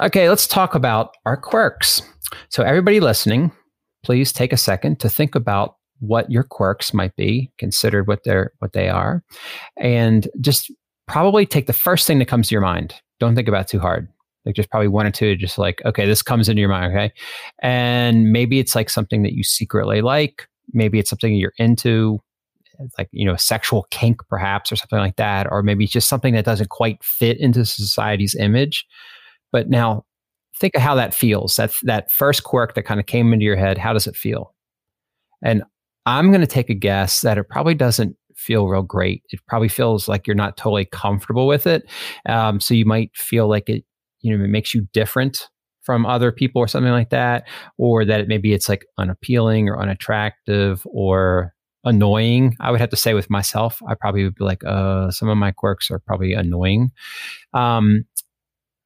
Okay, let's talk about our quirks. So, everybody listening, please take a second to think about what your quirks might be, consider what they're what they are, and just probably take the first thing that comes to your mind. Don't think about too hard. Like just probably one or two, just like, okay, this comes into your mind, okay? And maybe it's like something that you secretly like. Maybe it's something you're into, like, you know, a sexual kink perhaps, or something like that. Or maybe it's just something that doesn't quite fit into society's image. But now think of how that feels. That that first quirk that kind of came into your head, how does it feel? And I'm going to take a guess that it probably doesn't feel real great. It probably feels like you're not totally comfortable with it. Um, so you might feel like it, you know, it makes you different from other people or something like that, or that it, maybe it's like unappealing or unattractive or annoying. I would have to say with myself, I probably would be like, uh, some of my quirks are probably annoying. Um,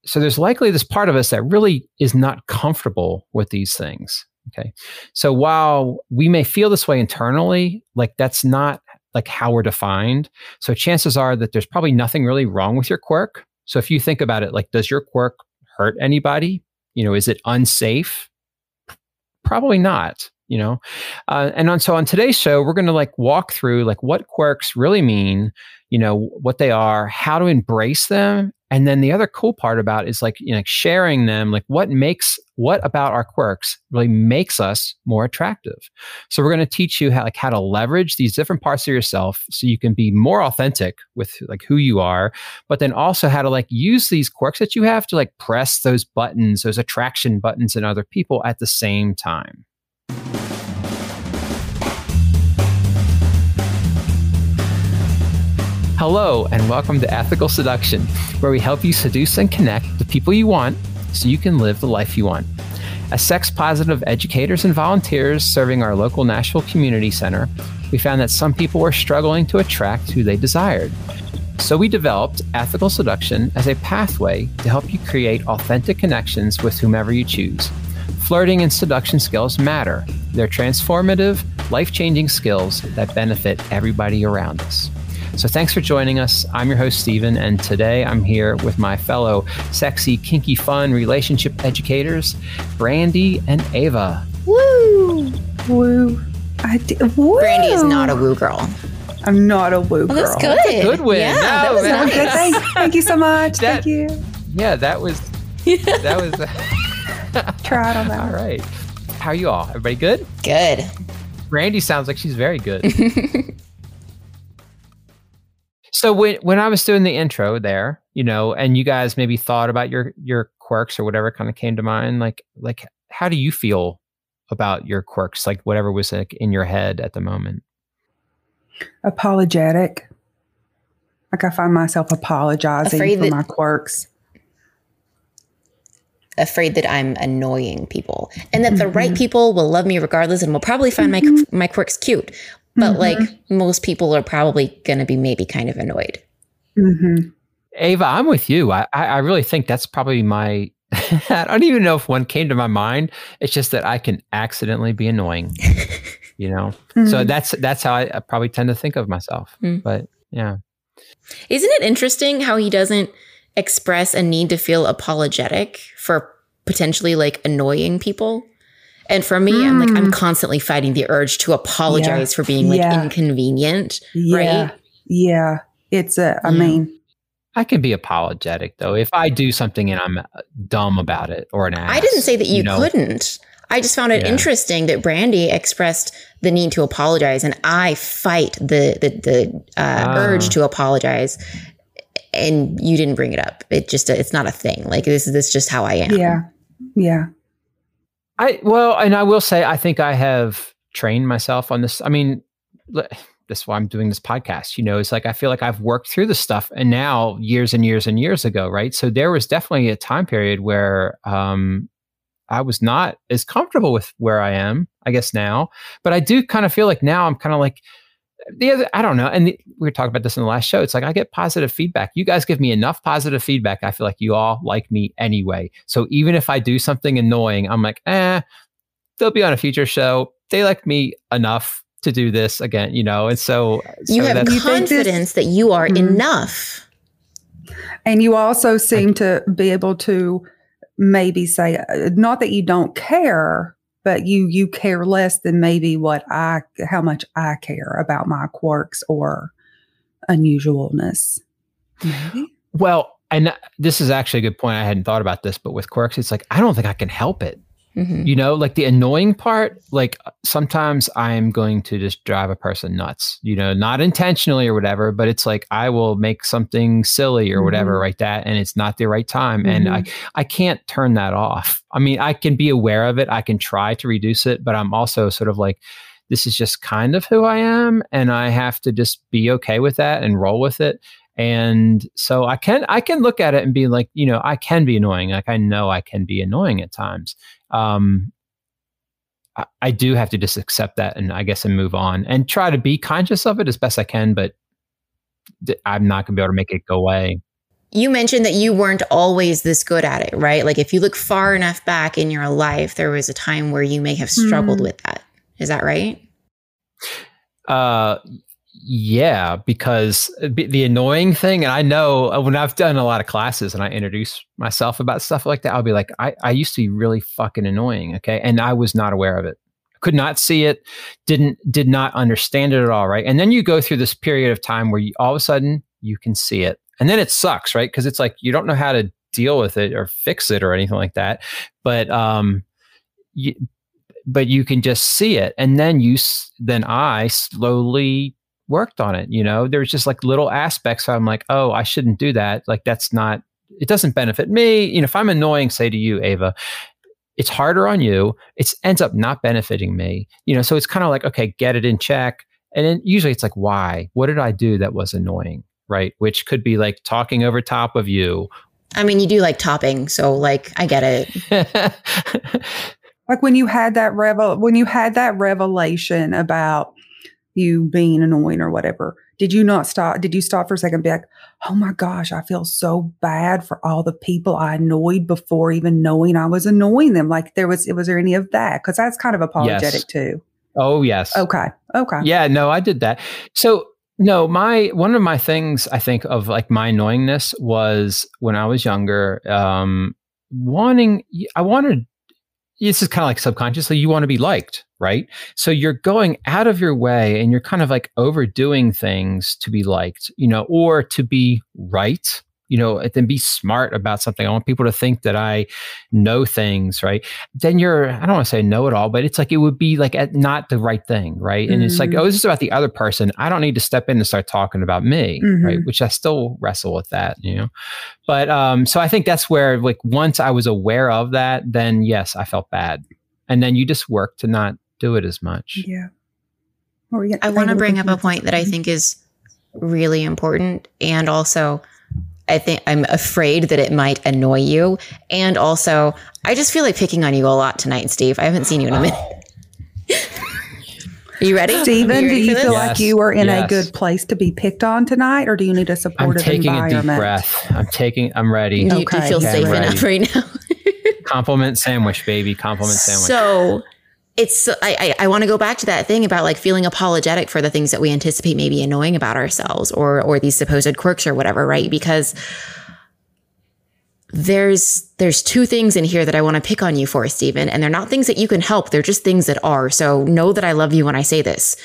so there's likely this part of us that really is not comfortable with these things. Okay. So while we may feel this way internally, like that's not like how we're defined. So chances are that there's probably nothing really wrong with your quirk. So if you think about it, like, does your quirk hurt anybody? You know, is it unsafe? Probably not you know uh, and on, so on today's show we're going to like walk through like what quirks really mean you know what they are how to embrace them and then the other cool part about is like you know sharing them like what makes what about our quirks really makes us more attractive? So we're going to teach you how like how to leverage these different parts of yourself so you can be more authentic with like who you are but then also how to like use these quirks that you have to like press those buttons those attraction buttons in other people at the same time Hello, and welcome to Ethical Seduction, where we help you seduce and connect the people you want so you can live the life you want. As sex positive educators and volunteers serving our local Nashville Community Center, we found that some people were struggling to attract who they desired. So we developed Ethical Seduction as a pathway to help you create authentic connections with whomever you choose. Flirting and seduction skills matter. They're transformative, life changing skills that benefit everybody around us. So thanks for joining us. I'm your host, Stephen, and today I'm here with my fellow sexy, kinky, fun relationship educators, Brandy and Ava. Woo! Woo. I d- woo. Brandy is not a woo girl. I'm not a woo girl. Well, that's good. That's good win. Yeah, no, that was nice. thank, thank, you so much. That, thank you. Yeah, that was that was uh, tried on that. All right. How are you all? Everybody good? Good. Brandy sounds like she's very good. So when when I was doing the intro there, you know, and you guys maybe thought about your your quirks or whatever kind of came to mind, like like how do you feel about your quirks, like whatever was like in your head at the moment? Apologetic. Like I find myself apologizing Afraid for that- my quirks afraid that I'm annoying people and that mm-hmm. the right mm-hmm. people will love me regardless and will probably find mm-hmm. my my quirks cute. But mm-hmm. like most people are probably going to be maybe kind of annoyed. Mm-hmm. Ava, I'm with you. I, I really think that's probably my. I don't even know if one came to my mind. It's just that I can accidentally be annoying, you know. Mm-hmm. So that's that's how I, I, probably tend to think of myself. Mm. But yeah, isn't it interesting how he doesn't express a need to feel apologetic for potentially like annoying people? And for me, mm. I'm like, I'm mm. constantly fighting the urge to apologize yeah. for being like yeah. inconvenient. Yeah. Right. Yeah. It's a, I yeah. mean, I can be apologetic though if I do something and I'm uh, dumb about it or an ass. I didn't say that you, you know? couldn't. I just found it interesting that Brandy expressed the need to apologize, and I fight the the, the uh, ah. urge to apologize. And you didn't bring it up. It just it's not a thing. Like this is this just how I am. Yeah, yeah. I well, and I will say, I think I have trained myself on this. I mean, that's why I'm doing this podcast. You know, it's like I feel like I've worked through the stuff, and now years and years and years ago, right? So there was definitely a time period where um, I was not as comfortable with where I am, I guess now. But I do kind of feel like now I'm kind of like the other, I don't know. And the, we were talking about this in the last show. It's like I get positive feedback. You guys give me enough positive feedback. I feel like you all like me anyway. So even if I do something annoying, I'm like, eh, they'll be on a future show. They like me enough to do this again, you know? And so, so you have confidence that you are mm-hmm. enough. And you also seem I, to be able to maybe say uh, not that you don't care, but you you care less than maybe what I how much I care about my quirks or unusualness. Maybe. Well, and this is actually a good point. I hadn't thought about this, but with quirks, it's like I don't think I can help it. Mm-hmm. You know, like the annoying part, like sometimes I'm going to just drive a person nuts, you know, not intentionally or whatever, but it's like I will make something silly or mm-hmm. whatever, right? That and it's not the right time. Mm-hmm. And I mm-hmm. I can't turn that off. I mean, I can be aware of it, I can try to reduce it, but I'm also sort of like, this is just kind of who I am. And I have to just be okay with that and roll with it and so i can i can look at it and be like you know i can be annoying like i know i can be annoying at times um, I, I do have to just accept that and I guess and move on and try to be conscious of it as best I can, but I'm not going to be able to make it go away. You mentioned that you weren't always this good at it, right? Like if you look far enough back in your life, there was a time where you may have struggled mm. with that. Is that right? Uh, yeah, because the annoying thing, and I know uh, when I've done a lot of classes and I introduce myself about stuff like that, I'll be like, I, I used to be really fucking annoying. Okay. And I was not aware of it. Could not see it, didn't, did not understand it at all. Right. And then you go through this period of time where you all of a sudden you can see it. And then it sucks, right? Because it's like you don't know how to deal with it or fix it or anything like that. But, um, you, but you can just see it. And then you, then I slowly worked on it. You know, there's just like little aspects. I'm like, oh, I shouldn't do that. Like that's not. It doesn't benefit me. You know, if I'm annoying, say to you, Ava, it's harder on you. It ends up not benefiting me. You know, so it's kind of like, okay, get it in check. And then usually it's like, why? What did I do that was annoying? Right. Which could be like talking over top of you. I mean, you do like topping. So like, I get it. like when you had that revel, when you had that revelation about you being annoying or whatever, did you not stop? Did you stop for a second and be like, oh my gosh, I feel so bad for all the people I annoyed before even knowing I was annoying them? Like there was, was there any of that? Because that's kind of apologetic yes. too. Oh, yes. Okay. Okay. Yeah, no, I did that. So, no, my one of my things I think of like my annoyingness was when I was younger, um, wanting, I wanted this is kind of like subconsciously you want to be liked, right? So you're going out of your way and you're kind of like overdoing things to be liked, you know, or to be right you know, then be smart about something. I want people to think that I know things, right? Then you're, I don't want to say know it all, but it's like it would be like at not the right thing, right? And mm-hmm. it's like, mm-hmm. oh, this is about the other person. I don't need to step in and start talking about me, mm-hmm. right? Which I still wrestle with that, you know. But um, so I think that's where, like, once I was aware of that, then yes, I felt bad, and then you just work to not do it as much. Yeah. I want to bring up a point that I think is really important and also I think I'm afraid that it might annoy you. And also, I just feel like picking on you a lot tonight, Steve. I haven't seen you in a minute. Are you ready? Stephen, do you feel yes. like you are in yes. a good place to be picked on tonight, or do you need a supportive I'm taking environment? a deep breath. I'm taking. I'm ready. Do, okay. do you feel okay, safe enough right now? Compliment sandwich, baby. Compliment sandwich. So it's I I, I want to go back to that thing about like feeling apologetic for the things that we anticipate maybe annoying about ourselves or or these supposed quirks or whatever, right? Because there's there's two things in here that I want to pick on you for, Stephen, and they're not things that you can help. They're just things that are. So know that I love you when I say this.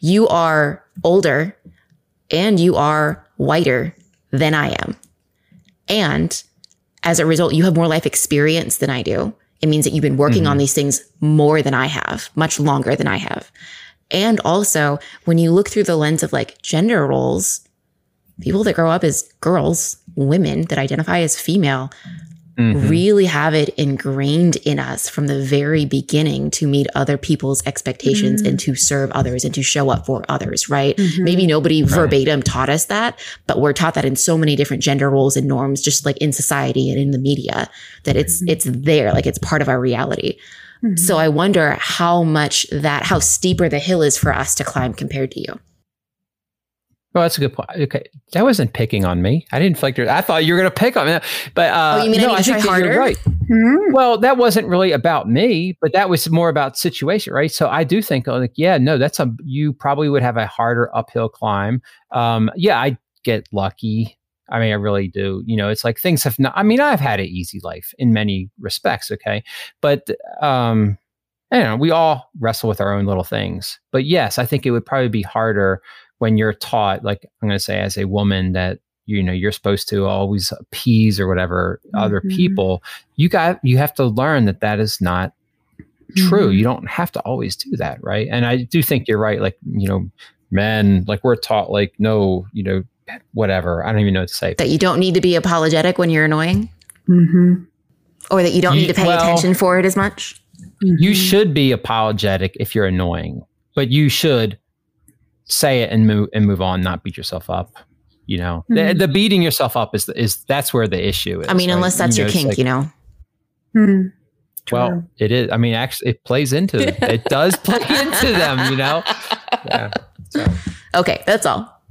You are older and you are whiter than I am. And as a result, you have more life experience than I do. It means that you've been working mm-hmm. on these things more than I have, much longer than I have. And also, when you look through the lens of like gender roles, people that grow up as girls, women that identify as female, mm-hmm. really have it ingrained in us from the very beginning to meet other people's expectations mm-hmm. and to serve others and to show up for others, right? Mm-hmm. Maybe nobody right. verbatim taught us that, but we're taught that in so many different gender roles and norms, just like in society and in the media, that it's mm-hmm. it's there, like it's part of our reality. Mm-hmm. So I wonder how much that, how steeper the hill is for us to climb compared to you. Well, that's a good point. Okay, that wasn't picking on me. I didn't feel like I thought you were going to pick on me, but uh, oh, you mean no, I, I think harder? you're right. Mm-hmm. Well, that wasn't really about me, but that was more about situation, right? So I do think, like, yeah, no, that's a you probably would have a harder uphill climb. Um, yeah, I get lucky. I mean, I really do. You know, it's like things have not, I mean, I've had an easy life in many respects. Okay. But, um, you know, we all wrestle with our own little things. But yes, I think it would probably be harder when you're taught, like I'm going to say, as a woman, that you know you're supposed to always appease or whatever mm-hmm. other people. You got you have to learn that that is not true. Mm-hmm. You don't have to always do that, right? And I do think you're right. Like you know, men like we're taught like no, you know, whatever. I don't even know what to say. That you don't need to be apologetic when you're annoying. Mm-hmm. Or that you don't you, need to pay well, attention for it as much. You mm-hmm. should be apologetic if you're annoying, but you should say it and move and move on, not beat yourself up. You know, mm-hmm. the, the, beating yourself up is is that's where the issue is. I mean, right? unless that's you know, your kink, like, you know. Hmm. Well, it is. I mean, actually, it plays into it. does play into them. You know. Yeah. So. Okay, that's all.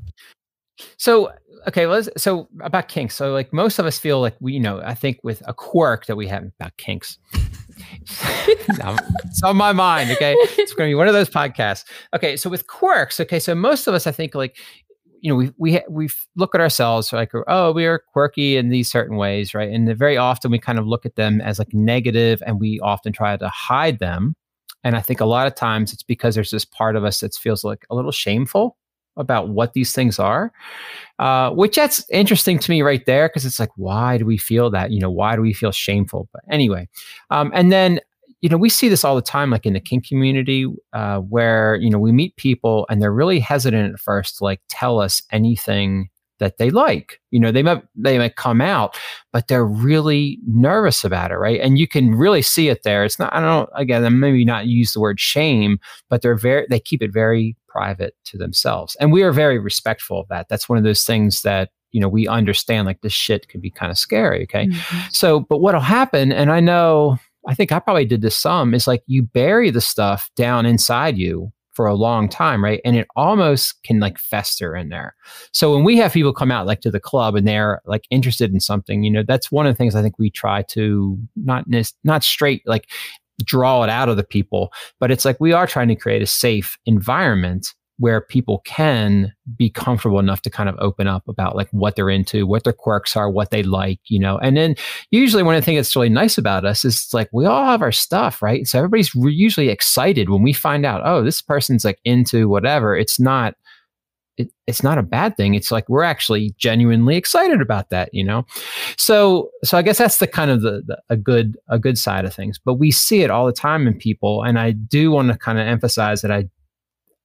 So okay, let's so about kinks. So like most of us feel like we, you know, I think with a quirk that we have about kinks. it's on my mind. Okay. It's going to be one of those podcasts. Okay. So with quirks, okay. So most of us, I think, like, you know, we we we look at ourselves like, oh, we are quirky in these certain ways, right? And very often we kind of look at them as like negative, and we often try to hide them. And I think a lot of times it's because there's this part of us that feels like a little shameful about what these things are, uh, which that's interesting to me right there because it's like, why do we feel that? You know, why do we feel shameful? But anyway, um, and then you know we see this all the time, like in the kink community, uh, where you know we meet people and they're really hesitant at first to like tell us anything that they like. You know, they might they might come out, but they're really nervous about it, right? And you can really see it there. It's not I don't again, maybe not use the word shame, but they're very they keep it very private to themselves. And we are very respectful of that. That's one of those things that you know we understand like this shit can be kind of scary okay mm-hmm. so but what'll happen and i know i think i probably did this some is like you bury the stuff down inside you for a long time, right? And it almost can like fester in there. So when we have people come out like to the club and they're like interested in something, you know, that's one of the things I think we try to not not straight like draw it out of the people, but it's like we are trying to create a safe environment where people can be comfortable enough to kind of open up about like what they're into, what their quirks are, what they like, you know. And then usually one of the things that's really nice about us is like we all have our stuff, right? So everybody's re- usually excited when we find out, oh, this person's like into whatever. It's not it, it's not a bad thing. It's like we're actually genuinely excited about that, you know. So, so I guess that's the kind of the, the, a good a good side of things. But we see it all the time in people, and I do want to kind of emphasize that I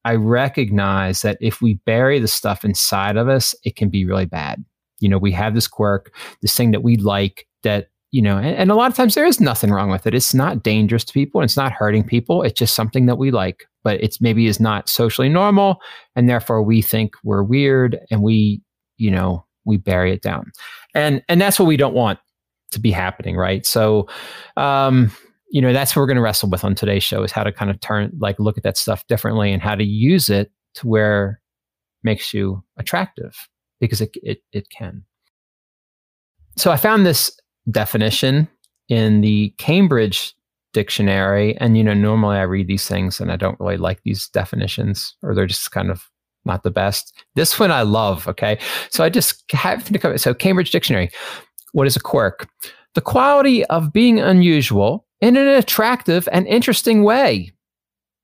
I recognize that if we bury the stuff inside of us, it can be really bad. You know, we have this quirk, this thing that we like that you know, and, and, a lot of times there is nothing wrong with it. It's not dangerous to people. It's not hurting people. It's just something that we like, but it's maybe is not socially normal, and therefore we think we're weird, and we, you know, we bury it down, and and that's what we don't want to be happening, right? So, um, you know, that's what we're going to wrestle with on today's show is how to kind of turn, like, look at that stuff differently and how to use it to where makes you attractive because it it it can. So I found this definition in the Cambridge dictionary. And, you know, normally I read these things and I don't really like these definitions or they're just kind of not the best. This one I love. Okay. So I just have to come. So Cambridge dictionary. What is a quirk? The quality of being unusual in an attractive and interesting way.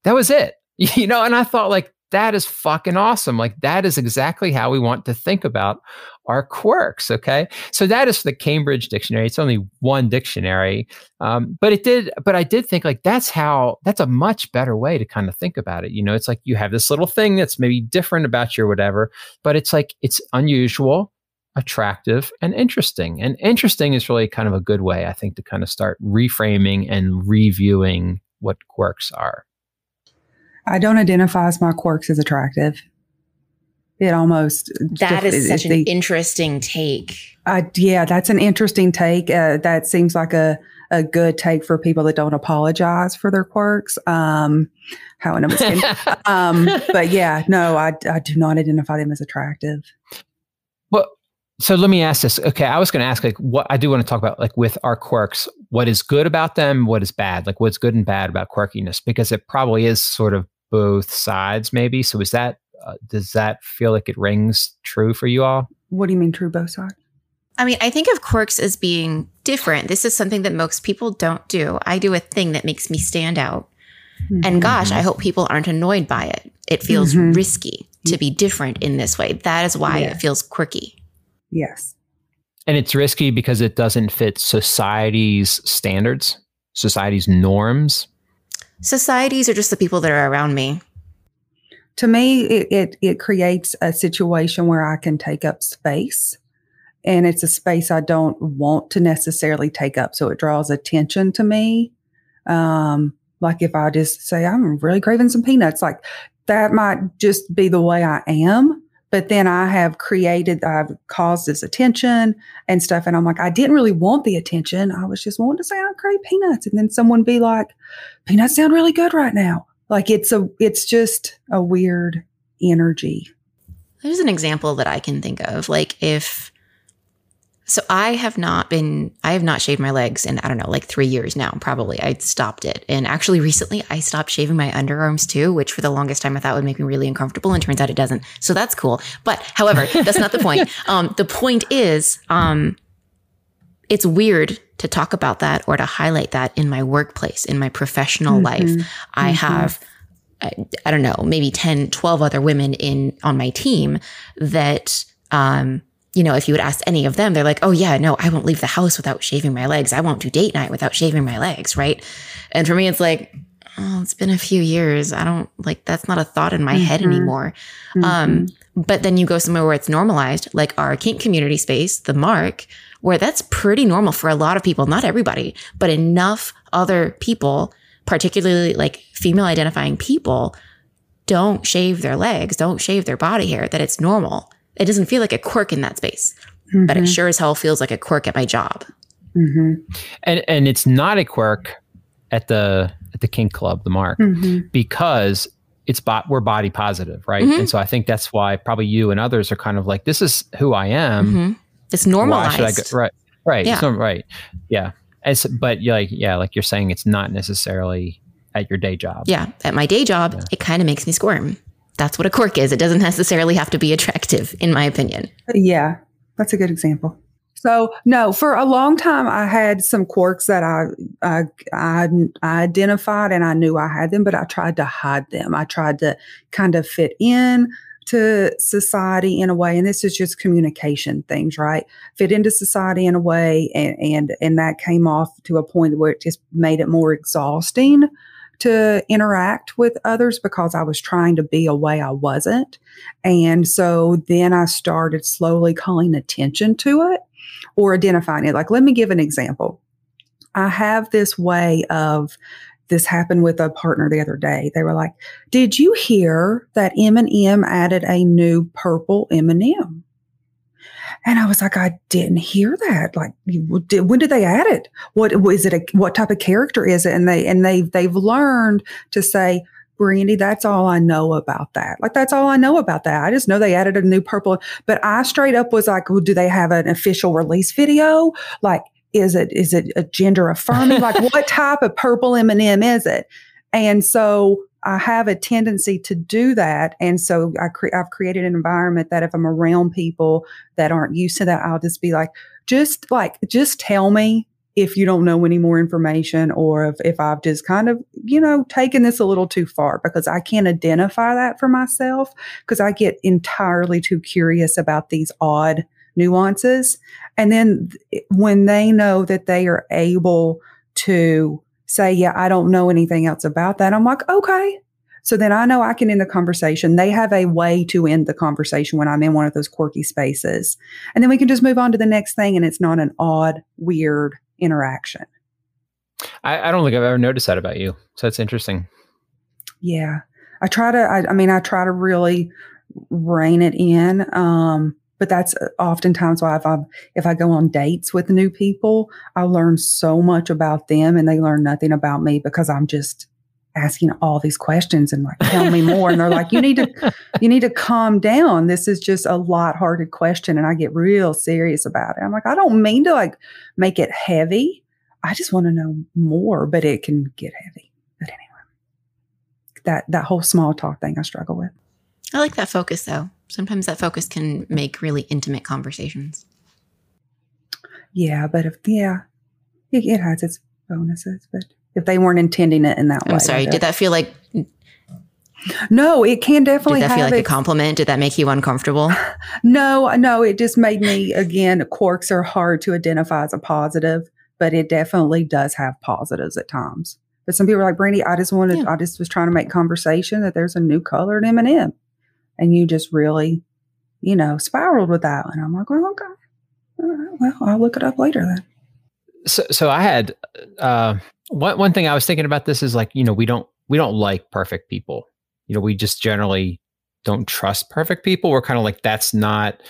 That was it. You know, and I thought like that is fucking awesome. Like that is exactly how we want to think about our quirks. Okay. So that is the Cambridge dictionary. It's only one dictionary. Um, but it did, but I did think like that's how, that's a much better way to kind of think about it. You know, it's like you have this little thing that's maybe different about you or whatever, but it's like it's unusual, attractive, and interesting. And interesting is really kind of a good way, I think, to kind of start reframing and reviewing what quirks are. I don't identify as my quirks as attractive. It almost that is such an interesting take. Uh, yeah, that's an interesting take. Uh, that seems like a a good take for people that don't apologize for their quirks. Um, how an um, but yeah, no, I I do not identify them as attractive. Well, so let me ask this. Okay, I was going to ask like what I do want to talk about like with our quirks. What is good about them? What is bad? Like what's good and bad about quirkiness? Because it probably is sort of both sides, maybe. So is that uh, does that feel like it rings true for you all? What do you mean true both sides? I mean, I think of quirks as being different. This is something that most people don't do. I do a thing that makes me stand out. Mm-hmm. And gosh, I hope people aren't annoyed by it. It feels mm-hmm. risky to be different in this way. That is why it feels quirky. Yes. And it's risky because it doesn't fit society's standards, society's norms. Societies are just the people that are around me. To me, it, it, it creates a situation where I can take up space. And it's a space I don't want to necessarily take up. So it draws attention to me. Um, like if I just say, I'm really craving some peanuts, like that might just be the way I am but then I have created, I've caused this attention and stuff. And I'm like, I didn't really want the attention. I was just wanting to say I crave peanuts. And then someone be like, peanuts sound really good right now. Like it's a, it's just a weird energy. There's an example that I can think of. Like if so I have not been, I have not shaved my legs in, I don't know, like three years now, probably. I stopped it. And actually, recently, I stopped shaving my underarms too, which for the longest time I thought would make me really uncomfortable. And turns out it doesn't. So that's cool. But however, that's not the point. Um, the point is, um, it's weird to talk about that or to highlight that in my workplace, in my professional mm-hmm. life. I mm-hmm. have, I, I don't know, maybe 10, 12 other women in on my team that, um, you know, if you would ask any of them, they're like, oh, yeah, no, I won't leave the house without shaving my legs. I won't do date night without shaving my legs. Right. And for me, it's like, oh, it's been a few years. I don't like that's not a thought in my mm-hmm. head anymore. Mm-hmm. Um, but then you go somewhere where it's normalized, like our kink community space, the mark, where that's pretty normal for a lot of people, not everybody, but enough other people, particularly like female identifying people, don't shave their legs, don't shave their body hair, that it's normal. It doesn't feel like a quirk in that space, mm-hmm. but it mm-hmm. sure as hell feels like a quirk at my job. Mm-hmm. And and it's not a quirk at the at the kink club, the mark, mm-hmm. because it's bot we're body positive, right? Mm-hmm. And so I think that's why probably you and others are kind of like, this is who I am. Mm-hmm. It's normalized. Why should I go? Right. Right. Yeah. right. Yeah. As, but like, yeah, like you're saying, it's not necessarily at your day job. Yeah. At my day job, yeah. it kind of makes me squirm that's what a quirk is. It doesn't necessarily have to be attractive, in my opinion. Yeah, that's a good example. So no, for a long time I had some quirks that I, I, I I identified and I knew I had them, but I tried to hide them. I tried to kind of fit in to society in a way, and this is just communication things, right? Fit into society in a way, and and and that came off to a point where it just made it more exhausting to interact with others because I was trying to be a way I wasn't. And so then I started slowly calling attention to it or identifying it. Like, let me give an example. I have this way of this happened with a partner the other day. They were like, "Did you hear that M&M added a new purple M&M?" And I was like, I didn't hear that. Like, when did they add it? What is it? A, what type of character is it? And they and they they've learned to say, Brandy, that's all I know about that. Like, that's all I know about that. I just know they added a new purple. But I straight up was like, well, do they have an official release video? Like, is it is it a gender affirming? like, what type of purple M and M is it? And so I have a tendency to do that. And so I cre- I've created an environment that if I'm around people that aren't used to that, I'll just be like, just like, just tell me if you don't know any more information or if, if I've just kind of, you know, taken this a little too far because I can't identify that for myself because I get entirely too curious about these odd nuances. And then th- when they know that they are able to say, yeah, I don't know anything else about that. I'm like, okay. So then I know I can end the conversation. They have a way to end the conversation when I'm in one of those quirky spaces. And then we can just move on to the next thing and it's not an odd, weird interaction. I, I don't think I've ever noticed that about you. So it's interesting. Yeah. I try to, I, I mean, I try to really rein it in. Um, but that's uh, oftentimes why if I if I go on dates with new people, I learn so much about them and they learn nothing about me because I'm just asking all these questions and like tell me more. And they're like you need to you need to calm down. This is just a light-hearted question and i get real serious about it. I'm like i don't mean to like make it heavy. I just want to know more but it can get heavy. But anyway that that whole small talk thing i struggle with. I like that focus though sometimes that focus can make really intimate conversations. Yeah, but if yeah, it, it has its bonuses, but if they weren't intending it in that way. I'm sorry. Did that feel like No, it can definitely did that feel like a compliment? Did that make you uncomfortable? No, no, it just made me again. Quirks are hard to identify as a positive, but it definitely does have positives at times. But some people are like Brandy. I just wanted, Yeah. I just was trying to make conversation that there's a new colored M and M, and you just really, you know, spiraled with that. And I'm like, well, okay, well, I'll look it up later then. so so I had uh one one thing I was thinking about this is like, you know, we don't we don't like perfect people. You know, we just generally don't trust perfect people. We're kind of like that's not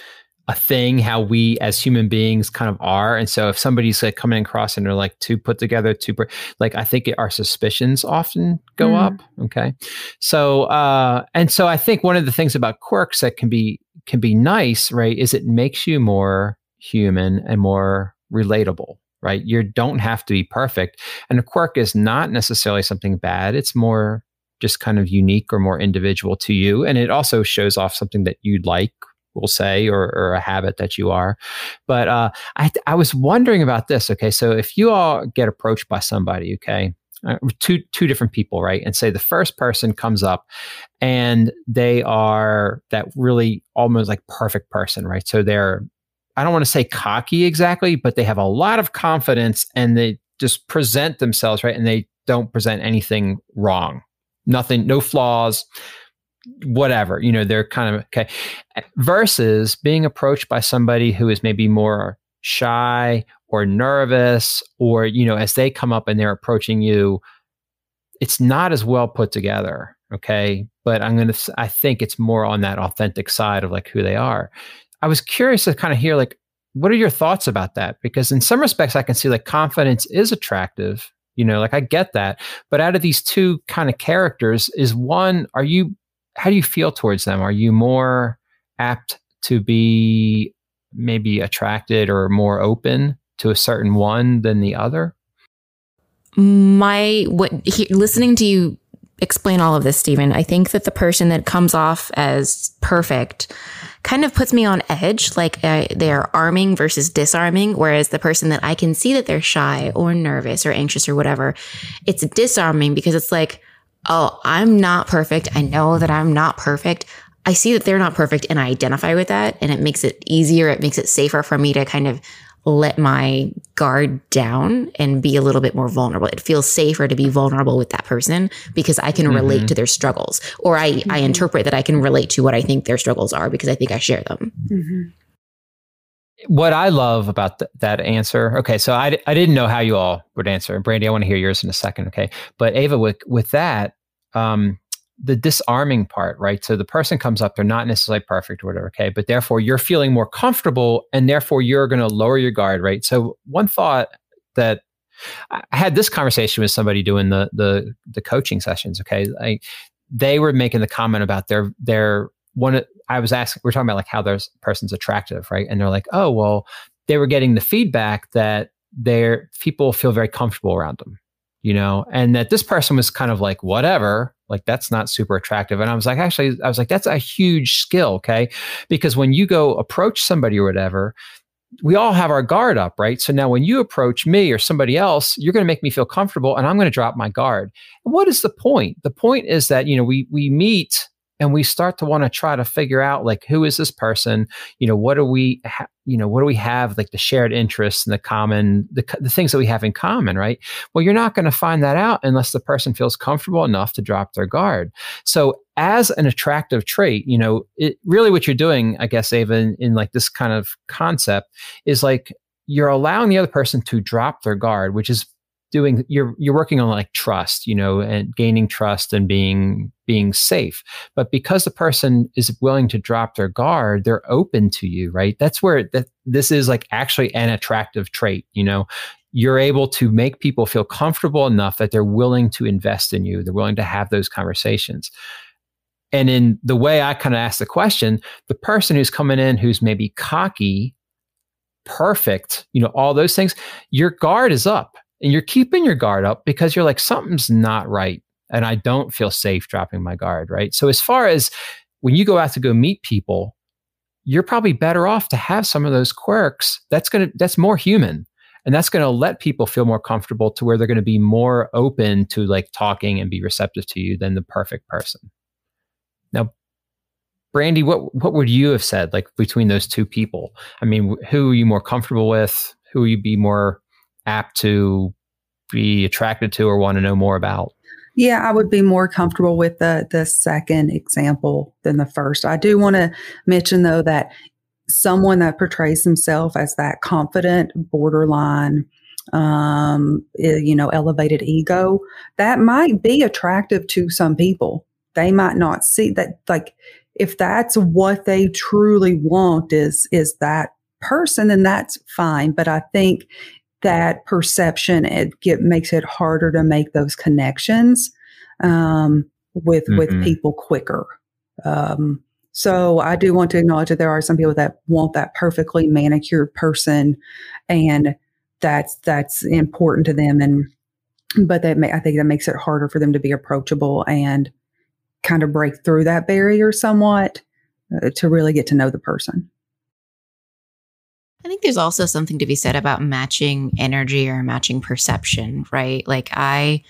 a thing how we as human beings kind of are. And so if somebody's like coming across and they're like too put together, too per- like I think our suspicions often go Mm. up. Okay. So uh and so I think one of the things about quirks that can be can be nice, right, is it makes you more human and more relatable right? You don't have to be perfect. And a quirk is not necessarily something bad. It's more just kind of unique or more individual to you. And it also shows off something that you'd like, we'll say, or, or a habit that you are. But uh, I, I was wondering about this. Okay. So if you all get approached by somebody, okay, uh, two two different people, right? And say the first person comes up and they are that really almost like perfect person, right? So they're I don't want to say cocky exactly, but they have a lot of confidence and they just present themselves right and they don't present anything wrong. Nothing, no flaws, whatever. You know, they're kind of okay. Versus being approached by somebody who is maybe more shy or nervous, or, you know, as they come up and they're approaching you, it's not as well put together. Okay. But I'm to, I think it's more on that authentic side of like who they are. I was curious to kind of hear like, what are your thoughts about that? Because in some respects, I can see like confidence is attractive. You know, like I get that. But out of these two kind of characters, is one, are you, how do you feel towards them? Are you more apt to be maybe attracted or more open to a certain one than the other? My what he, listening to you explain all of this, Stephen, I think that the person that comes off as perfect kind of puts me on edge. Like uh, they are arming versus disarming. Whereas the person that I can see that they're shy or nervous or anxious or whatever, it's disarming because it's like, oh, I'm not perfect. I know that I'm not perfect. I see that they're not perfect and I identify with that. And it makes it easier. It makes it safer for me to kind of let my guard down and be a little bit more vulnerable. It feels safer to be vulnerable with that person because I can relate Mhm. to their struggles or I, I Mhm. interpret that I can relate to what I think their struggles are because I think I share them. Mm-hmm. What I love about th- that answer. Okay, so I, I didn't know how you all would answer. Brandy, I want to hear yours in a second. Okay, but Ava, with with that, um, the disarming part, right? So the person comes up, they're not necessarily perfect or whatever. Okay, but therefore you're feeling more comfortable, and therefore you're going to lower your guard, right? So one thought that I had this conversation with somebody doing the the the coaching sessions. Okay, they were making the comment about their their one. Of I was asking, we're talking about like how this person's attractive, right? And they're like, oh well, they were getting the feedback that their people feel very comfortable around them, you know, and that this person was kind of like whatever, like that's not super attractive. And I was like, actually, I was like, that's a huge skill, okay, because when you go approach somebody or whatever, we all have our guard up, right? So now when you approach me or somebody else, you're going to make me feel comfortable and I'm going to drop my guard. And what is the point? The point is that, you know, we we meet and we start to want to try to figure out like who is this person? You know, what do we ha- you know, what do we have like the shared interests and the common the the things that we have in common, right? Well, you're not going to find that out unless the person feels comfortable enough to drop their guard. So as an attractive trait, you know, it really what you're doing, I guess, Ava, in, in like this kind of concept is like you're allowing the other person to drop their guard, which is doing you're you're working on like trust, you know, and gaining trust and being being safe. But because the person is willing to drop their guard, they're open to you, right? That's where that this is like actually an attractive trait, you know. You're able to make people feel comfortable enough that they're willing to invest in you. They're willing to have those conversations. And in the way I kind of ask the question, the person who's coming in who's maybe cocky, perfect, you know, all those things, your guard is up and you're keeping your guard up because you're like, something's not right. And I don't feel safe dropping my guard, right? So, as far as when you go out to go meet people, you're probably better off to have some of those quirks. That's going to, that's more human. And that's going to let people feel more comfortable to where they're going to be more open to like talking and be receptive to you than the perfect person. Now, Brandy, what, what would you have said like between those two people? I mean, who are you more comfortable with? Who you be more apt to be attracted to or want to know more about? Yeah, I would be more comfortable with the the second example than the first. I do want to mention though that someone that portrays himself as that confident, borderline, um, you know, elevated ego, that might be attractive to some people. They might not see that like if that's what they truly want is is that person, then that's fine. But I think that perception it get makes it harder to make those connections um, with mm-hmm. with people quicker. Um, so I do want to acknowledge that there are some people that want that perfectly manicured person, and that's that's important to them. And but that may, I think that makes it harder for them to be approachable and kind of break through that barrier somewhat uh, to really get to know the person. I think there's also something to be said about matching energy or matching perception, right? Like I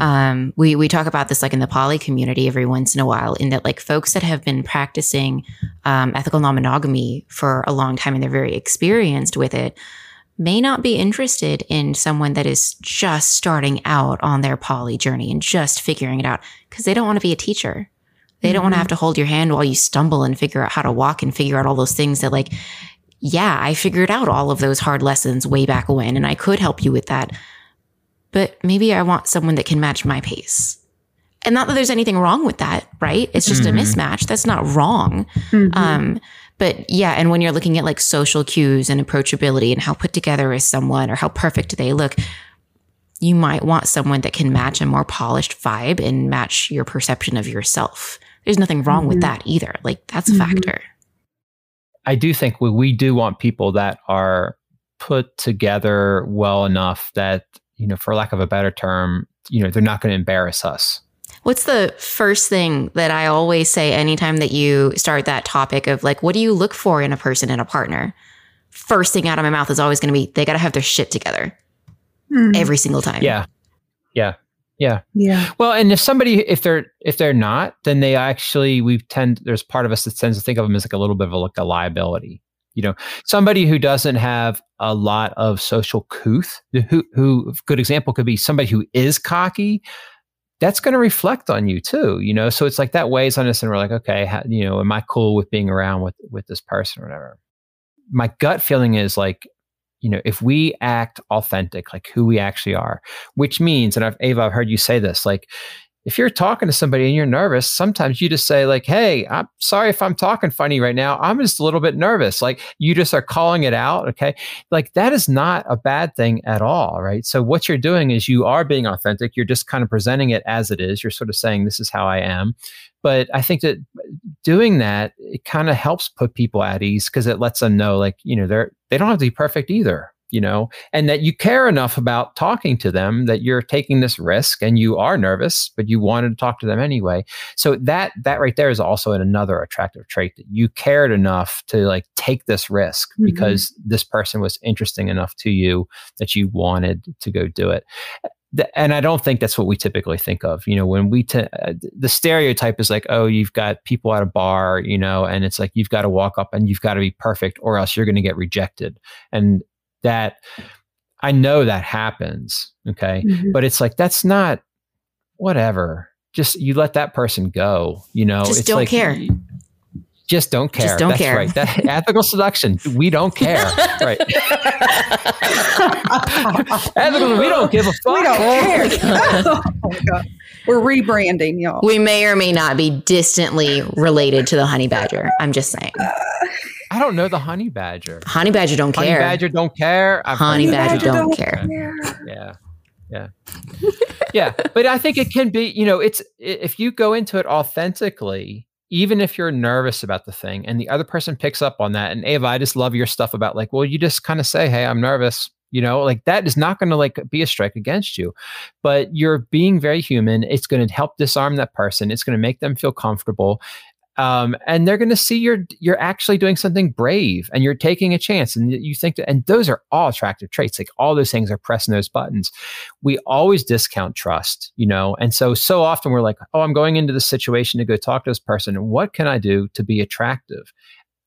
um we we talk about this like in the poly community every once in a while in that like folks that have been practicing um, ethical non-monogamy for a long time and they're very experienced with it may not be interested in someone that is just starting out on their poly journey and just figuring it out because they don't want to be a teacher. They mm-hmm. don't want to have to hold your hand while you stumble and figure out how to walk and figure out all those things that like yeah, I figured out all of those hard lessons way back when, and I could help you with that. But maybe I want someone that can match my pace. And not that there's anything wrong with that, right? It's just mm-hmm. a mismatch. That's not wrong. Mm-hmm. Um, but yeah, and when you're looking at like social cues and approachability and how put together is someone or how perfect they look, you might want someone that can match a more polished vibe and match your perception of yourself. There's nothing wrong mm-hmm. with that either. Like that's a mm-hmm. factor. I do think we, we do want people that are put together well enough that, you know, for lack of a better term, you know, they're not going to embarrass us. What's the first thing that I always say anytime that you start that topic of like, what do you look for in a person and a partner? First thing out of my mouth is always going to be, they got to have their shit together mm. every single time. Yeah. Yeah. Yeah. Yeah. Well, and if somebody if they're if they're not, then they actually we tend there's part of us that tends to think of them as like a little bit of a, like a liability. You know, somebody who doesn't have a lot of social couth, who who good example could be somebody who is cocky, that's going to reflect on you too, you know. So it's like that weighs on us, and we're like, okay, how, you know, am I cool with being around with with this person or whatever? My gut feeling is like you know, if we act authentic, like who we actually are, which means, and I've, Ava, I've heard you say this, like if you're talking to somebody and you're nervous, sometimes you just say like, "Hey, I'm sorry if I'm talking funny right now. I'm just a little bit nervous." Like you just are calling it out, okay? Like that is not a bad thing at all, right? So what you're doing is you are being authentic. You're just kind of presenting it as it is. You're sort of saying, "This is how I am." But I think that doing that it kind of helps put people at ease because it lets them know, like, you know, they're they don't have to be perfect either, you know, and that you care enough about talking to them that you're taking this risk and you are nervous, but you wanted to talk to them anyway. So that that right there is also another attractive trait that you cared enough to like take this risk mm-hmm. because this person was interesting enough to you that you wanted to go do it and I don't think that's what we typically think of. You know, when we t- uh, the stereotype is like, oh, you've got people at a bar, you know, and it's like you've got to walk up and you've got to be perfect, or else you're going to get rejected. And that I know that happens, okay, mm-hmm. but it's like that's not whatever. Just you let that person go. You know, just it's don't like, care just don't care. Just don't That's care. right. That, ethical seduction. We don't care. right. ethical. We don't give a fuck. We don't care. oh my God. We're rebranding, y'all. We may or may not be distantly related to the honey badger. I'm just saying. I don't know the honey badger. Honey badger don't honey care. Badger don't care. I've honey badger, don't, don't, care. care. Yeah. Yeah. yeah. But I think it can be, you know, it's if you go into it authentically, even if you're nervous about the thing and the other person picks up on that and ava i just love your stuff about like well you just kind of say hey i'm nervous you know like that is not going to like be a strike against you. But you're being very human. It's going to help disarm that person. It's going to make them feel comfortable um, and they're going to see you're you're actually doing something brave and you're taking a chance. And you think that and those are all attractive traits. Like all those things are pressing those buttons. We always discount trust you know? And so so often we're like oh i'm going into the situation to go talk to this person. What can i do to be attractive?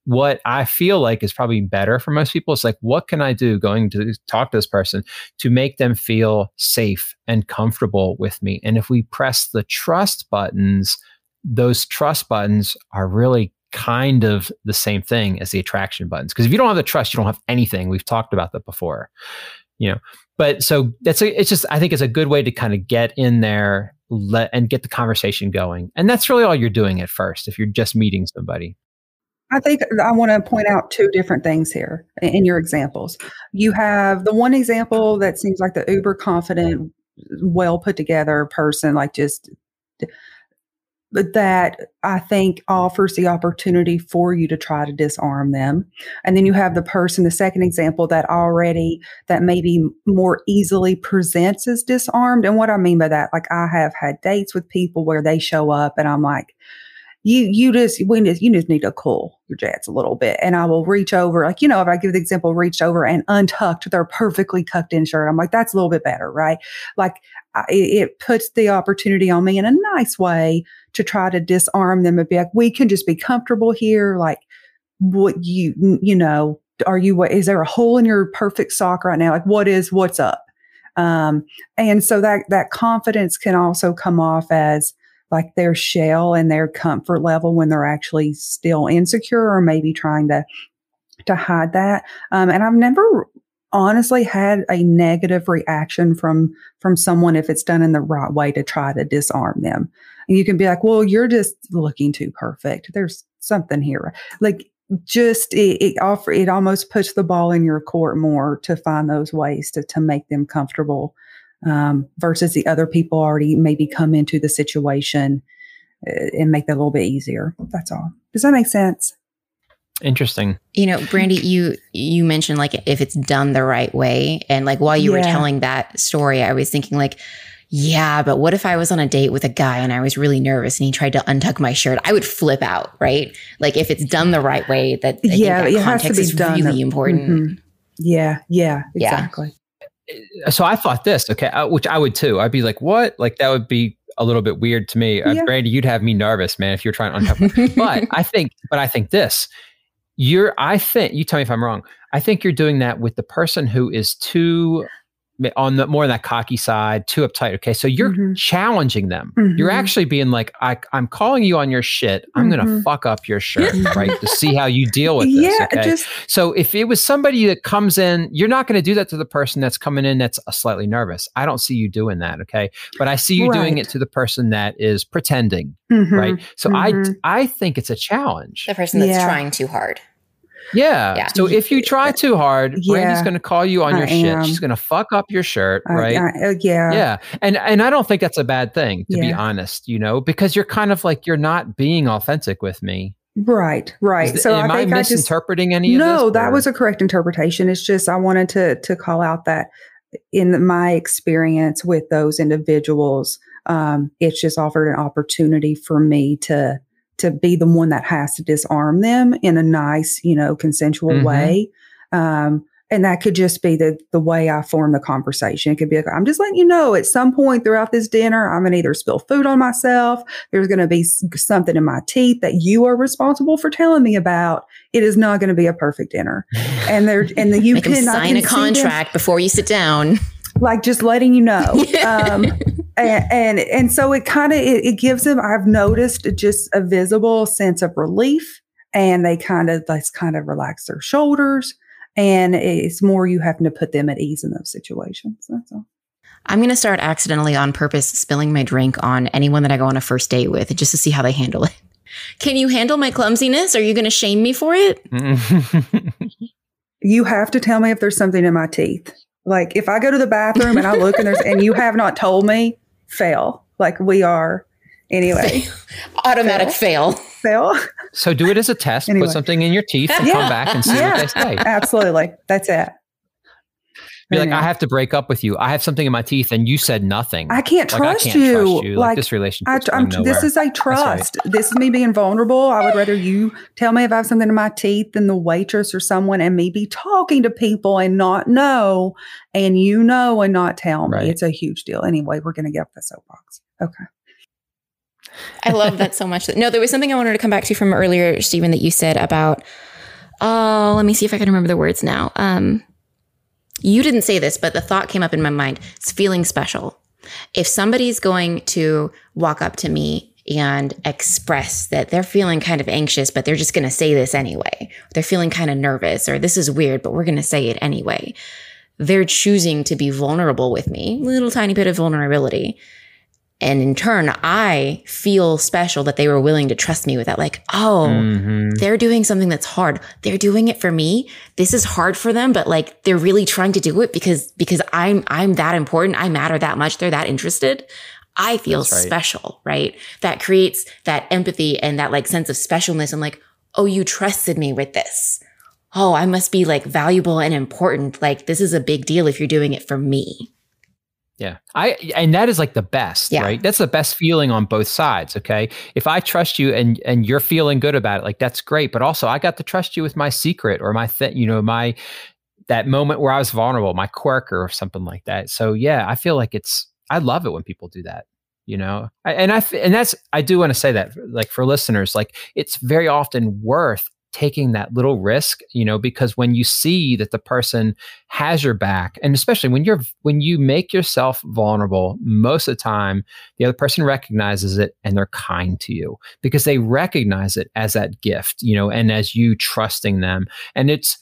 What I feel like is probably better for most people is like, what can I do going to talk to this person to make them feel safe and comfortable with me? And if we press the trust buttons, those trust buttons are really kind of the same thing as the attraction buttons. Because if you don't have the trust, you don't have anything. We've talked about that before, you know. But so that's a, it's just I think it's a good way to kind of get in there let and get the conversation going. And that's really all you're doing at first if you're just meeting somebody. I think I want to point out two different things here in your examples. You have the one example that seems like the uber confident, well put together person, like just that I think offers the opportunity for you to try to disarm them. And then you have the person, the second example that already, that maybe more easily presents as disarmed. And what I mean by that, like I have had dates with people where they show up and I'm like, you you just we just, you just need to cool your jets a little bit. And i will reach over like you know if i give the example reached over and untucked their perfectly tucked in shirt i'm like that's a little bit better right? Like I, it puts the opportunity on me in a nice way to try to disarm them and be like we can just be comfortable here like what you you know are you what is there a hole in your perfect sock right now? Like what is what's up? Um and so that that confidence can also come off as like their shell and their comfort level when they're actually still insecure or maybe trying to to hide that. Um, and I've never honestly had a negative reaction from from someone if it's done in the right way to try to disarm them. And you can be like, "Well, you're just looking too perfect. There's something here." Like just it, it offer it almost puts the ball in your court more to find those ways to to make them comfortable um, versus the other people already maybe come into the situation uh, and make that a little bit easier. That's all. Does that make sense? Interesting. You know, Brandy, you you mentioned like if it's done the right way, and like while you yeah. were telling that story, I was thinking like, yeah, but what if I was on a date with a guy and I was really nervous and he tried to untuck my shirt? I would flip out, right? Like if it's done the right way, that I yeah, that it context has to be is really important. Mm-hmm. Yeah, yeah, exactly so I thought this, okay, uh, which I would too. I'd be like, what? Like that would be a little bit weird to me. Uh, yeah. Uh, Brandy, you'd have me nervous, man, if you're trying to untap. but I think, but I think this, you're, I think, you tell me if I'm wrong. I think you're doing that with the person who is too on the more on that cocky side, too uptight. Okay. So you're mm-hmm. challenging them. Mm-hmm. You're actually being like, I, am calling you on your shit. I'm mm-hmm. going to fuck up your shirt, right? To see how you deal with this. Yeah, okay? Just, so if it was somebody that comes in, you're not going to do that to the person that's coming in that's slightly nervous. I don't see you doing that. Okay. But I see you right. doing it to the person that is pretending. Mm-hmm. Right. So I, mm-hmm. I think it's a challenge. The person that's yeah. trying too hard. Yeah. yeah. So if you try too hard, yeah. Brandy's going to call you on I your am. shit. She's going to fuck up your shirt, right? uh, yeah. Yeah. And and I don't think that's a bad thing to yeah. be honest, you know, because you're kind of like you're not being authentic with me. Right, right. so am I, I misinterpreting I just, any no, that was a correct interpretation. It's just I wanted to to call out that in my experience with those individuals, um, it's just offered an opportunity for me to to be the one that has to disarm them in a nice, you know, consensual mm-hmm. way. Um, and that could just be the the way I form the conversation. It could be like, I'm just letting you know at some point throughout this dinner, I'm gonna either spill food on myself, there's gonna be something in my teeth that you are responsible for telling me about. It is not gonna be a perfect dinner. And there and the, you can sign a contract them, before you sit down. Like just letting you know. Um, and, and, and so it kind of it, it, gives them i've noticed just a visible sense of relief and they kind of let's kind of relax their shoulders and it's more you having to put them at ease in those situations that's all I'm going to start accidentally on purpose spilling my drink on anyone that I go on a first date with just to see how they handle it. Can you handle my clumsiness? Are you going to shame me for it? you have to tell me if there's something in my teeth. Like if I go to the bathroom and I look and there's and you have not told me, fail. Like we are anyway. Automatic fail. Fail. So do it as a test. Anyway. Put something in your teeth and yeah. come back and see yeah. what they say. Absolutely. That's it. Be like, I have to break up with you. I have something in my teeth, and you said nothing. I can't Like, trust I can't you. trust you. Like, Like, this relationship. I, I'm, this is a trust. This is me being vulnerable. I would rather you tell me if I have something in my teeth than the waitress or someone and me be talking to people and not know and you know and not tell me. Right. It's a huge deal. Anyway, we're going to get off the soapbox. Okay. I love that so much. No, there was something I wanted to come back to from earlier, Stephen, that you said about. Oh, let me see if I can remember the words now. Um, you didn't say this, but the thought came up in my mind. It's feeling special. If somebody's going to walk up to me and express that they're feeling kind of anxious, but they're just going to say this anyway, they're feeling kind of nervous, or this is weird, but we're going to say it anyway. They're choosing to be vulnerable with me, little tiny bit of vulnerability. And in turn, I feel special that they were willing to trust me with that. Like, oh, Mhm. they're doing something that's hard. They're doing it for me. This is hard for them, but like they're really trying to do it because because I'm I'm that important. I matter that much. They're that interested. I feel right. special, right? That creates that empathy and that like sense of specialness and like, oh, you trusted me with this. Oh, I must be like valuable and important. Like this is a big deal if you're doing it for me. Yeah. I and that is like the best, Yeah. right? That's the best feeling on both sides, okay? If I trust you and and you're feeling good about it, like that's great, but also I got to trust you with my secret or my th- you know, my that moment where I was vulnerable, my quirk or something like that. So yeah, I feel like it's I love it when people do that. You know, I, and I and that's I do want to say that like for listeners, like it's very often worth taking that little risk, you know, because when you see that the person has your back, and especially when you're when you make yourself vulnerable, most of the time the other person recognizes it and they're kind to you because they recognize it as that gift, you know, and as you trusting them, and it's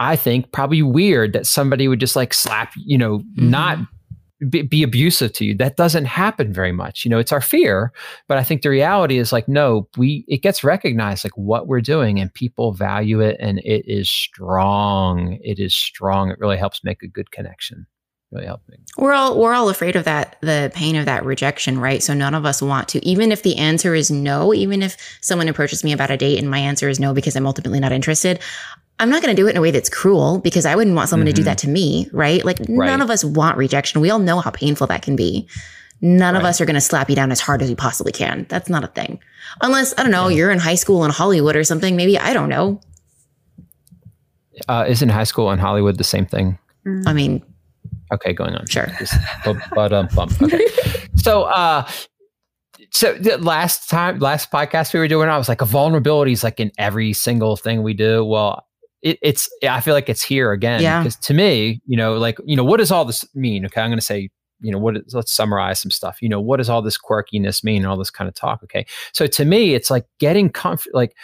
I think probably weird that somebody would just like slap, you know, not mm-hmm. Be, be abusive to you. That doesn't happen very much. You know, it's our fear, but I think the reality is like, no, we, it gets recognized like what we're doing and people value it and it is strong. It is strong. It really helps make a good connection. Really helps me. We're all we're all afraid of that the pain of that rejection, right? So none of us want to. Even if the answer is no, even if someone approaches me about a date and my answer is no because I'm ultimately not interested, I'm not going to do it in a way that's cruel because I wouldn't want someone to do Mhm. that to me, right? Like Right. none of us want rejection. We all know how painful that can be. None of us are going to slap you down as hard as we possibly can. That's not a thing. Unless I don't know, you're in high school in Hollywood or something. Maybe I don't know. Uh, isn't high school in Hollywood the same thing? I mean, Okay, going on. Sure. Just but um, bump. Okay. so, uh, so the last time, last podcast we were doing, I was like, a vulnerability is like in every single thing we do. Well, it, it's, I feel like it's here again. Yeah. Because to me, you know, like, you know, what does all this mean? Okay. I'm going to say, you know, what is, let's summarize some stuff. You know, what does all this quirkiness mean? And all this kind of talk. Okay. So to me, it's like getting comfort, like,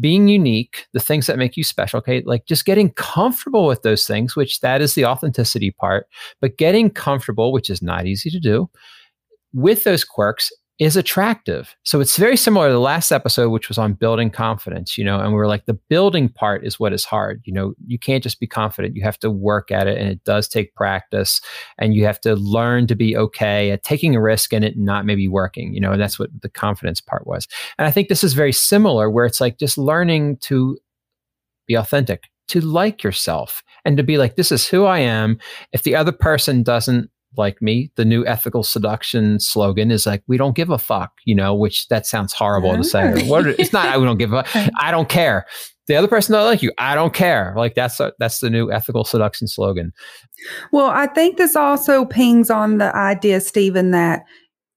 being unique, the things that make you special, okay, like just getting comfortable with those things, which that is the authenticity part, but getting comfortable, which is not easy to do, with those quirks is attractive. So it's very similar to the last episode, which was on building confidence, you know, and we were like, the building part is what is hard. You know, you can't just be confident. You have to work at it and it does take practice and you have to learn to be okay at taking a risk and it not maybe working, you know, and that's what the confidence part was. And I think this is very similar where it's like just learning to be authentic, to like yourself and to be like, this is who I am. If the other person doesn't like me, the new ethical seduction slogan is like, we don't give a fuck, you know, which that sounds horrible to say. What it's not, I don't give a, I don't care. The other person don't like you. I don't care. Like that's a, that's the new ethical seduction slogan. Well, I think this also pings on the idea, Stephen, that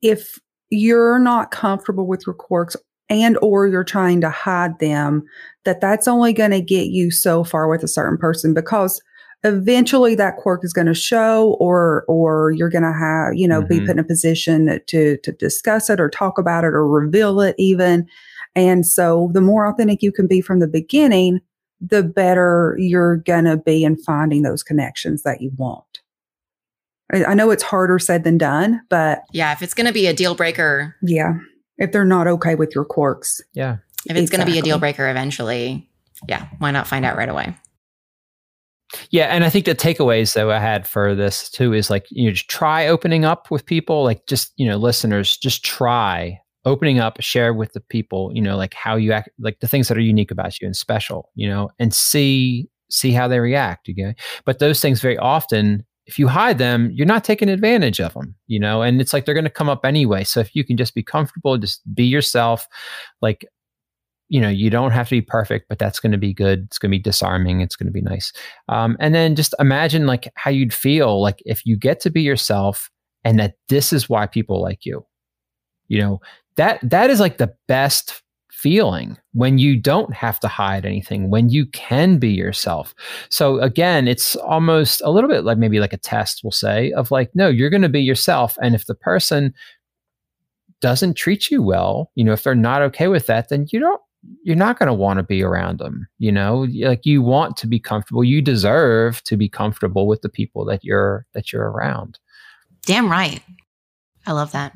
if you're not comfortable with your quirks and or you're trying to hide them, that that's only going to get you so far with a certain person because eventually that quirk is going to show or or you're going to have you know be Mhm. put in a position to to discuss it or talk about it or reveal it even and so the more authentic you can be from the beginning the better you're going to be in finding those connections that you want I, I know it's harder said than done but yeah, if it's going to be a deal breaker, yeah if they're not okay with your quirks Yeah. if it's going to be a deal breaker eventually, yeah, why not find out right away? Yeah, and I think the takeaways that I had for this too is like you know, just try opening up with people, like just you know, listeners, just try opening up, share with the people, you know, like how you act, like the things that are unique about you and special, you know, and see see how they react. Okay, but those things very often if you hide them, you're not taking advantage of them, you know, and it's like they're going to come up anyway. So if you can just be comfortable, just be yourself, like, you know, you don't have to be perfect, but that's going to be good. It's going to be disarming. It's going to be nice. Um, and then just imagine like how you'd feel like if you get to be yourself and that this is why people like you, you know, that, that is like the best feeling when you don't have to hide anything, when you can be yourself. So again, it's almost a little bit like maybe like a test, we'll say, of like, no, you're going to be yourself. And if the person doesn't treat you well, you know, if they're not okay with that, then you don't you're not going to want to be around them you know like you want to be comfortable you deserve to be comfortable with the people that you're that you're around damn right i love that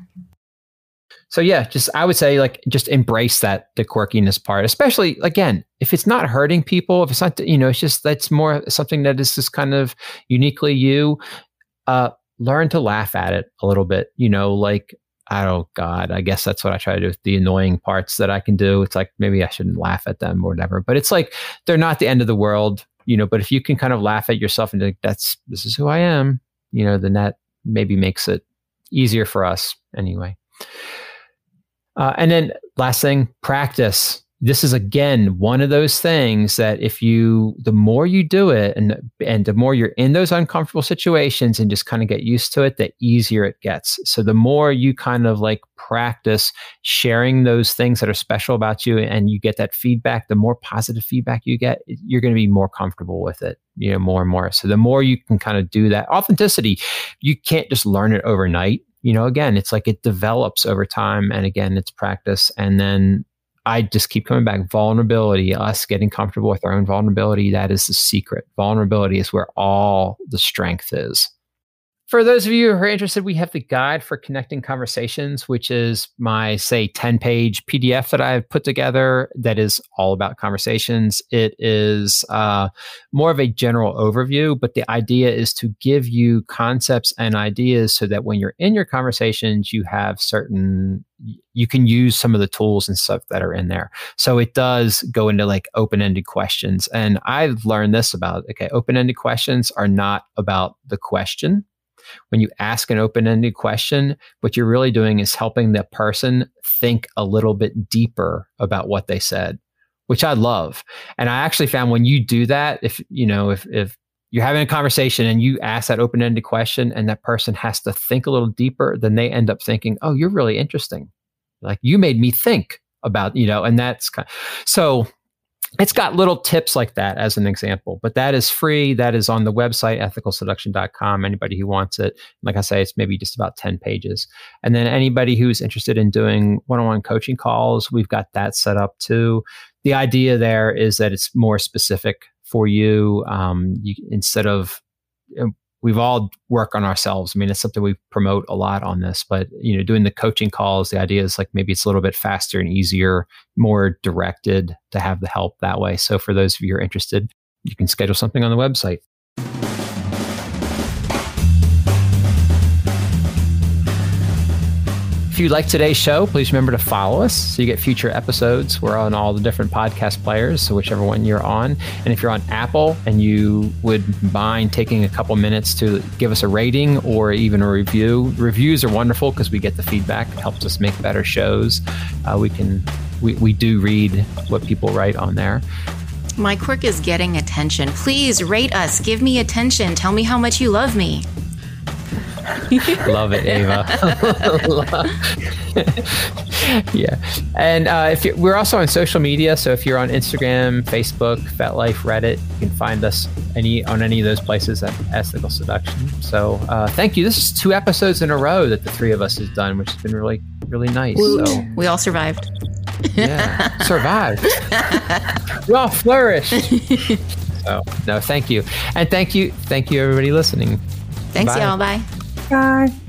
so yeah, just I would say like just embrace that the quirkiness part, especially again if it's not hurting people, if it's not you know it's just that's more something that is just kind of uniquely you. Uh, learn to laugh at it a little bit. You know, like I don't God, I guess that's what I try to do with the annoying parts that I can do. It's like maybe I shouldn't laugh at them or whatever, but it's like they're not the end of the world, you know. But if you can kind of laugh at yourself and think that's this is who I am, you know, then that maybe makes it easier for us anyway. Uh, and then last thing, practice. This is again one of those things that if you, the more you do it, and and the more you're in those uncomfortable situations and just kind of get used to it, the easier it gets. So the more you kind of like practice sharing those things that are special about you, and you get that feedback, the more positive feedback you get, you're going to be more comfortable with it, you know, more and more. So the more you can kind of do that, authenticity, you can't just learn it overnight you know, again, it's like it develops over time. And again, it's practice. And then I just keep coming back. Vulnerability, us getting comfortable with our own vulnerability, that is the secret. Vulnerability is where all the strength is for those of you who are interested, we have the guide for connecting conversations, which is my, say, 10 page PDF that I've put together that is all about conversations. It is uh, more of a general overview, but the idea is to give you concepts and ideas so that when you're in your conversations, you have certain you can use some of the tools and stuff that are in there. So it does go into like open ended questions. And I've learned this about okay, open ended questions are not about the question when you ask an open ended question, what you're really doing is helping the person think a little bit deeper about what they said, which I love. And I actually found when you do that, if, you know, if, if, you're having a conversation and you ask that open-ended question and that person has to think a little deeper then they end up thinking oh you're really interesting like you made me think about you know and that's kind of, so it's got little tips like that as an example, but that is free. That is on the website, ethicalseduction.com. Anybody who wants it, like I say, it's maybe just about 10 pages. And then anybody who's interested in doing one on one coaching calls, we've got that set up too. The idea there is that it's more specific for you. Um, you instead of we've all work on ourselves. I mean, it's something we promote a lot on this, but you know, doing the coaching calls, the idea is like maybe it's a little bit faster and easier, more directed to have the help that way. So for those of you who are interested, you can schedule something on the website. You like today's show, please remember to follow us so you get future episodes. We're on all the different podcast players, so whichever one you're on. And if you're on Apple and you would mind taking a couple minutes to give us a rating or even a review, reviews are wonderful because we get the feedback. It helps us make better shows. Uh, we can we, we do read what people write on there. My quirk is getting attention. Please rate us. Give me attention. Tell me how much you love me. Love it, Ava. yeah, and uh, if we're also on social media, so if you're on Instagram, Facebook, FetLife, Reddit, you can find us any on any of those places at Ethical Seduction. So uh, thank you. This is two episodes in a row that the three of us has done, which has been really really nice. So we all survived. yeah, survived. we all flourished. So no, thank you, and thank you, thank you, everybody listening. Thanks, Bye. y'all. Bye. Bye.